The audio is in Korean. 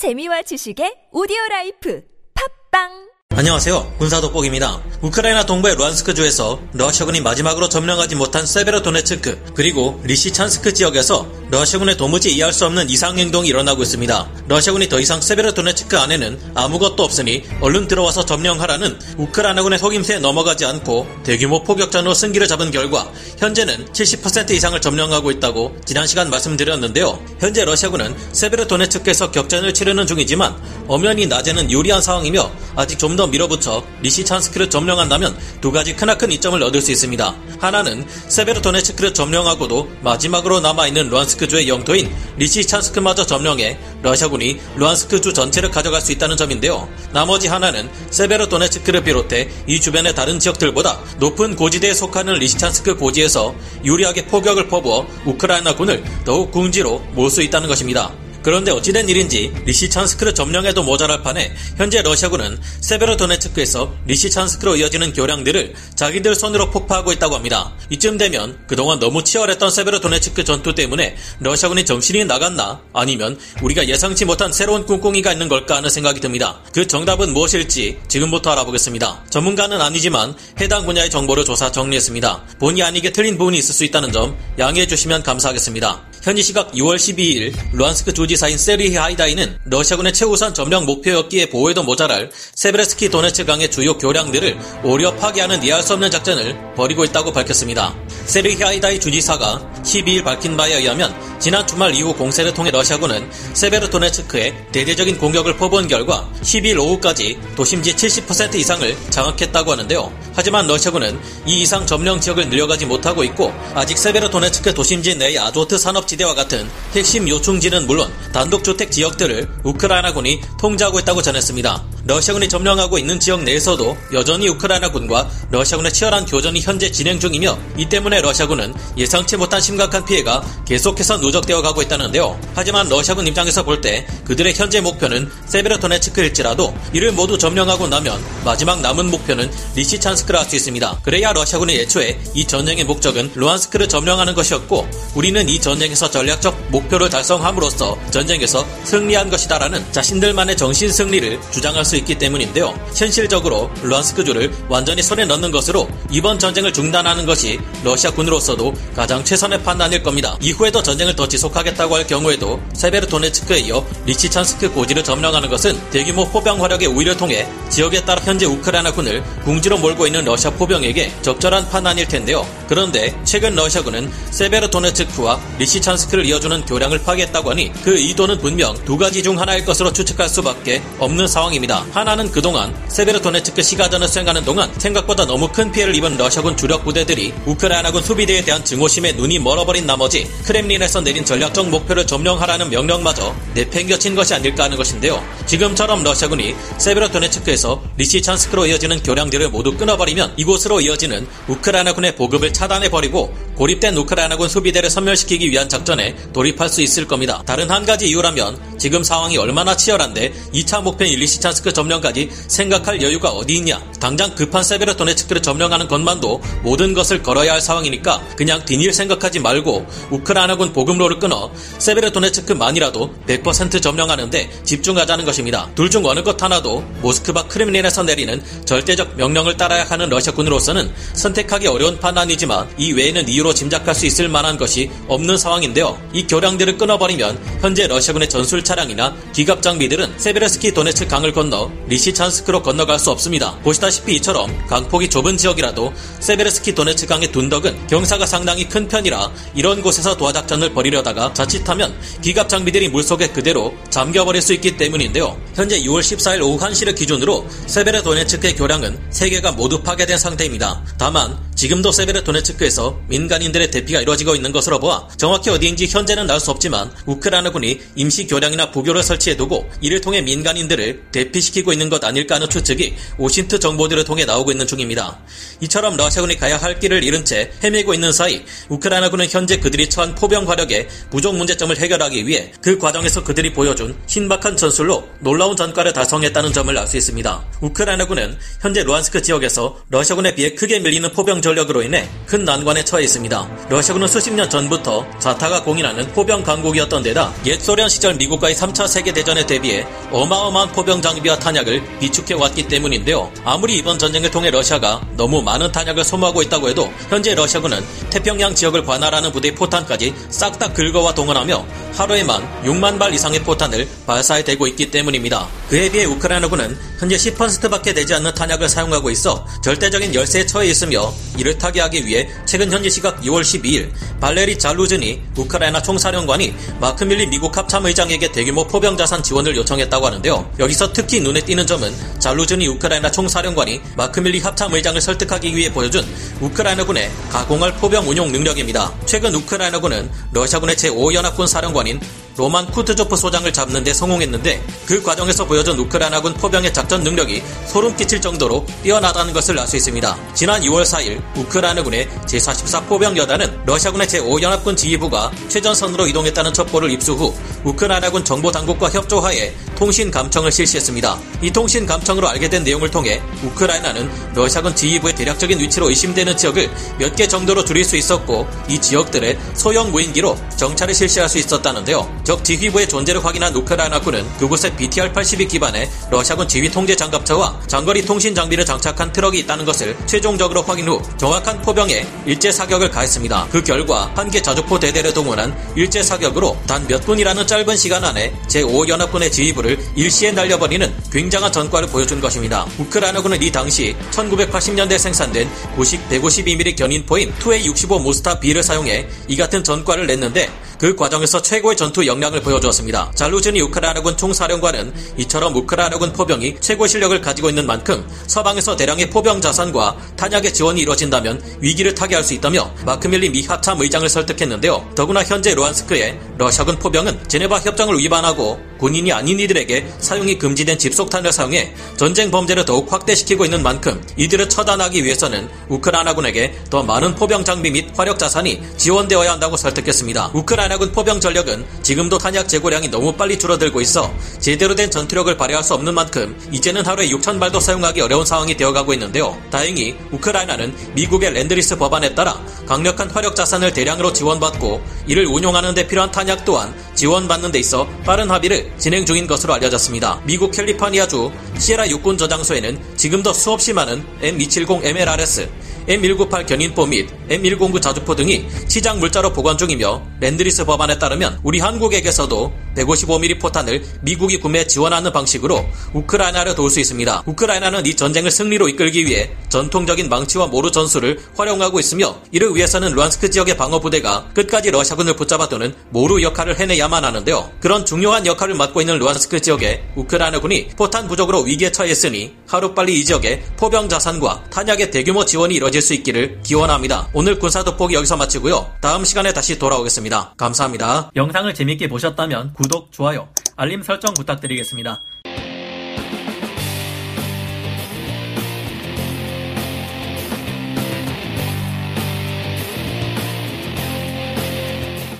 재미와 지식의 오디오 라이프. 팟빵 안녕하세요. 군사독복입니다. 우크라이나 동부의 루한스크주에서 러시아군이 마지막으로 점령하지 못한 세베로도네츠크 그리고 리시찬스크 지역에서 러시아군의 도무지 이해할 수 없는 이상 행동이 일어나고 있습니다. 러시아군이 더 이상 세베로도네츠크 안에는 아무것도 없으니 얼른 들어와서 점령하라는 우크라이나군의 속임수에 넘어가지 않고 대규모 포격전으로 승기를 잡은 결과 현재는 70% 이상을 점령하고 있다고 지난 시간 말씀드렸는데요. 현재 러시아군은 세베로도네츠크에서 격전을 치르는 중이지만 엄연히 낮에는 유리한 상황이며 아직 좀 더 밀어붙여 리시찬스크를 점령한다면 두 가지 크나큰 이점을 얻을 수 있습니다. 하나는 세베르도네츠크를 점령하고도 마지막으로 남아있는 루안스크주의 영토인 리시찬스크마저 점령해 러시아군이 루안스크주 전체를 가져갈 수 있다는 점인데요. 나머지 하나는 세베르도네츠크를 비롯해 이 주변의 다른 지역들보다 높은 고지대에 속하는 리시찬스크 고지에서 유리하게 포격을 퍼부어 우크라이나군을 더욱 궁지로 몰 수 있다는 것입니다. 그런데 어찌된 일인지 리시찬스크를 점령해도 모자랄 판에 현재 러시아군은 세베로도네츠크에서 리시찬스크로 이어지는 교량들을 자기들 손으로 폭파하고 있다고 합니다. 이쯤 되면 그동안 너무 치열했던 세베로도네츠크 전투 때문에 러시아군이 정신이 나갔나 아니면 우리가 예상치 못한 새로운 꿍꿍이가 있는 걸까 하는 생각이 듭니다. 그 정답은 무엇일지 지금부터 알아보겠습니다. 전문가는 아니지만 해당 분야의 정보를 조사 정리했습니다. 본의 아니게 틀린 부분이 있을 수 있다는 점 양해해 주시면 감사하겠습니다. 현지 시각 2월 12일 루안스크 주지사인 세리히 하이다이는 러시아군의 최우선 점령 목표였기에 보호해도 모자랄 세베레스키 도네츠 강의 주요 교량들을 오히려 파괴하는 이해할 수 없는 작전을 벌이고 있다고 밝혔습니다. 세리히 하이다이 주지사가 12일 밝힌 바에 의하면 지난 주말 이후 공세를 통해 러시아군은 세베르도네츠크에 대대적인 공격을 퍼부은 결과 12일 오후까지 도심지 70% 이상을 장악했다고 하는데요. 하지만 러시아군은 이 이상 점령 지역을 늘려가지 못하고 있고 아직 세베르도네츠크 도심지 내의 아조트 산업 지대와 같은 핵심 요충지는 물론 단독주택 지역들을 우크라이나군이 통제하고 있다고 전했습니다. 러시아군이 점령하고 있는 지역 내에서도 여전히 우크라이나군과 러시아군의 치열한 교전이 현재 진행 중이며 이 때문에 러시아군은 예상치 못한 심각한 피해가 계속해서 누적되어 가고 있다는데요. 하지만 러시아군 입장에서 볼 때 그들의 현재 목표는 세베르도네츠크일지라도 이를 모두 점령하고 나면 마지막 남은 목표는 리시찬스크라 할 수 있습니다. 그래야 러시아군이 애초에 이 전쟁의 목적은 루안스크를 점령하는 것이었고 우리는 이 전쟁에서 전략적 목표를 달성함으로써 전쟁에서 승리한 것이다라는 자신들만의 정신 승리를 주장할 수 있기 때문인데요. 현실적으로 루안스크주를 완전히 손에 넣는 것으로 이번 전쟁을 중단하는 것이 러시아 군으로서도 가장 최선의 판단일 겁니다. 이후에도 전쟁을 더 지속하겠다고 할 경우에도 세베르도네츠크에 이어 리시찬스크 고지를 점령하는 것은 대규모 포병 화력의 우위를 통해 지역에 따라 현재 우크라이나군을 궁지로 몰고 있는 러시아 포병에게 적절한 판단일 텐데요. 그런데 최근 러시아군은 세베르도네츠크와 리시찬스크를 이어주는 교량을 파괴했다고 하니 그 의도는 분명 두 가지 중 하나일 것으로 추측할 수밖에 없는 상황입니다. 하나는 그동안 세베르도네츠크 시가전을 수행하는 동안 생각보다 너무 큰 피해를 입은 러시아군 주력 부대들이 우크라이나군 수비대에 대한 증오심에 눈이 멀어버린 나머지 크렘린에서 내린 전략적 목표를 점령하라는 명령마저 내팽겨친 것이 아닐까 하는 것인데요. 지금처럼 러시아군이 세베르도네츠크에서 리시찬스크로 이어지는 교량들을 모두 끊어버리면 이곳으로 이어지는 우크라이나군의 보급을 차단해버리고 고립된 우크라이나군 수비대를 섬멸시키기 위한 작전에 돌입할 수 있을 겁니다. 다른 한 가지 이유라면 지금 상황이 얼마나 치열한데 2차 목표인 리시찬스크 점령까지 생각할 여유가 어디 있냐. 당장 급한 세베르도네츠크를 점령하는 것만도 모든 것을 걸어야 할 상황이니까 그냥 뒷일 생각하지 말고 우크라이나군 보급로를 끊어 세베르도네츠크만이라도 100% 점령하는데 집중하자는 것입니다. 둘 중 어느 것 하나도 모스크바 크렘린에서 내리는 절대적 명령을 따라야 하는 러시아군으로서는 선택하기 어려운 판단이지만 이 외에는 이유로 짐작할 수 있을 만한 것이 없는 상황인데요. 이 교량들을 끊어버리면 현재 러시아군의 전술 차량이나 기갑 장비들은 세베르스키 도네츠 강을 건너 리시찬스크로 건너갈 수 없습니다. 보시다시피 이처럼 강폭이 좁은 지역이라도 세베르스키 도네츠 강의 둔덕은 경사가 상당히 큰 편이라 이런 곳에서 도하작전을 벌이려다가 자칫하면 기갑 장비들이 물속에 그대로 잠겨버릴 수 있기 때문인데요. 현재 6월 14일 오후 1시를 기준으로 세베르도네츠크의 교량은 3개가 모두 파괴된 상태입니다. 다만 지금도 세베르도네츠크에서 민간인들의 대피가 이루어지고 있는 것으로 보아 정확히 어디인지 현재는 알수 없지만 우크라이나군이 임시 교량이나 부교를 설치해두고 이를 통해 민간인들을 대피시키고 있는 것 아닐까 하는 추측이 OSINT 정보들을 통해 나오고 있는 중입니다. 이처럼 러시아군이 가야 할 길을 잃은 채 헤매고 있는 사이 우크라이나군은 현재 그들이 처한 포병 화력의 부족 문제점을 해결하기 위해 그 과정에서 그들이 보여준 신박한 전술로 놀라운 전과를 달성했다는 점을 알 수 있습니다. 우크라이나군은 현재 루안스크 지역에서 러시아군에 비해 크게 밀리는 포병 전 전력으로 인해 큰 난관에 처해 있습니다. 러시아군은 수십 년 전부터 자타가 공인하는 포병 강국이었던 데다 옛 소련 시절 미국과의 3차 세계대전에 대비해 어마어마한 포병 장비와 탄약을 비축해 왔기 때문인데요. 아무리 이번 전쟁을 통해 러시아가 너무 많은 탄약을 소모하고 있다고 해도 현재 러시아군은 태평양 지역을 관할하는 부대의 포탄까지 싹 다 긁어와 동원하며 하루에만 6만 발 이상의 포탄을 발사해 대고 있기 때문입니다. 그에 비해 우크라이나군은 현재 10%밖에 되지 않는 탄약을 사용하고 있어 절대적인 열세에 처해 있으며 이를 타개하기 위해 최근 현지 시각 2월 12일 발레리 잘루즈니 우크라이나 총사령관이 마크 밀리 미국 합참의장에게 대규모 포병 자산 지원을 요청했다고 하는데요. 여기서 특히 눈에 띄는 점은 잘루즈니 우크라이나 총사령관이 마크 밀리 합참의장을 설득하기 위해 보여준 우크라이나군의 가공할 포병 운용 능력입니다. 최근 우크라이나군은 러시아군의 제5연합군 사령관인 로만 쿠트조프 소장을 잡는 데 성공했는데 그 과정에서 보여준 우크라이나군 포병의 작전 능력이 소름 끼칠 정도로 뛰어나다는 것을 알 수 있습니다. 지난 6월 4일 우크라이나군의 제44 포병 여단은 러시아군의 제5연합군 지휘부가 최전선으로 이동했다는 첩보를 입수 후 우크라이나군 정보 당국과 협조하에 통신 감청을 실시했습니다. 이 통신 감청으로 알게 된 내용을 통해 우크라이나는 러시아군 지휘부의 대략적인 위치로 의심되는 지역을 몇 개 정도로 줄일 수 있었고 이 지역들의 소형 무인기로 정찰을 실시할 수 있었다는데요. 적 지휘부의 존재를 확인한 우크라이나군은 그곳에 BTR-82 기반의 러시아군 지휘 통제 장갑차와 장거리 통신 장비를 장착한 트럭이 있다는 것을 최종적으로 확인 후 정확한 포병의 일제 사격을 가했습니다. 그 결과 한 개 자주포 대대를 동원한 일제 사격으로 단 몇 분이라는 짧은 시간 안에 제5연합군의 지휘부를 일시에 날려버리는 굉장한 전과를 보여준 것입니다. 우크라이나군은 이 당시 1980년대 생산된 90, 152mm 견인포인 2A65 므스타 B를 사용해 이 같은 전과를 냈는데 그 과정에서 최고의 전투 역량을 보여주었습니다. 잘루즈니 우크라이나군 총사령관은 이처럼 우크라이나군 포병이 최고 실력을 가지고 있는 만큼 서방에서 대량의 포병 자산과 탄약의 지원이 이뤄진다면 위기를 타개할 수 있다며 마크 밀리 미 합참 의장을 설득했는데요. 더구나 현재 루안스크의 러시아군 포병은 제네바 협정을 위반하고 군인이 아닌 이들에게 사용이 금지된 집속탄을 사용해 전쟁 범죄를 더욱 확대시키고 있는 만큼 이들을 처단하기 위해서는 우크라이나군에게 더 많은 포병 장비 및 화력 자산이 지원되어야 한다고 설득했습니다. 우크라이나군 포병 전력은 지금도 탄약 재고량이 너무 빨리 줄어들고 있어 제대로 된 전투력을 발휘할 수 없는 만큼 이제는 하루에 6천 발도 사용하기 어려운 상황이 되어가고 있는데요. 다행히 우크라이나는 미국의 랜드리스 법안에 따라 강력한 화력 자산을 대량으로 지원받고 이를 운용하는 데 필요한 탄약 또한 지원받는 데 있어 빠른 합의를 진행 중인 것으로 알려졌습니다. 미국 캘리포니아주 시에라 육군 저장소에는 지금도 수없이 많은 M270 MLRS, M198 견인포 및 M109 자주포 등이 치장 물자로 보관 중이며 랜드리스 법안에 따르면 우리 한국에게서도 155mm 포탄을 미국이 구매 지원하는 방식으로 우크라이나를 도울 수 있습니다. 우크라이나는 이 전쟁을 승리로 이끌기 위해 전통적인 망치와 모루 전술을 활용하고 있으며 이를 위해서는 루안스크 지역의 방어 부대가 끝까지 러시아군을 붙잡아두는 모루 역할을 해내야만 하는데요. 그런 중요한 역할을 맡고 있는 루안스크 지역에 우크라이나군이 포탄 부족으로 위기에 처했으니 하루빨리 이 지역에 포병 자산과 탄약의 대규모 지원이 이뤄질 수 있기를 기원합니다. 오늘 군사 돋보기 여기서 마치고요. 다음 시간에 다시 돌아오겠습니다. 감사합니다. 영상을 재밌게 보셨다면 구독, 좋아요, 알림 설정 부탁드리겠습니다.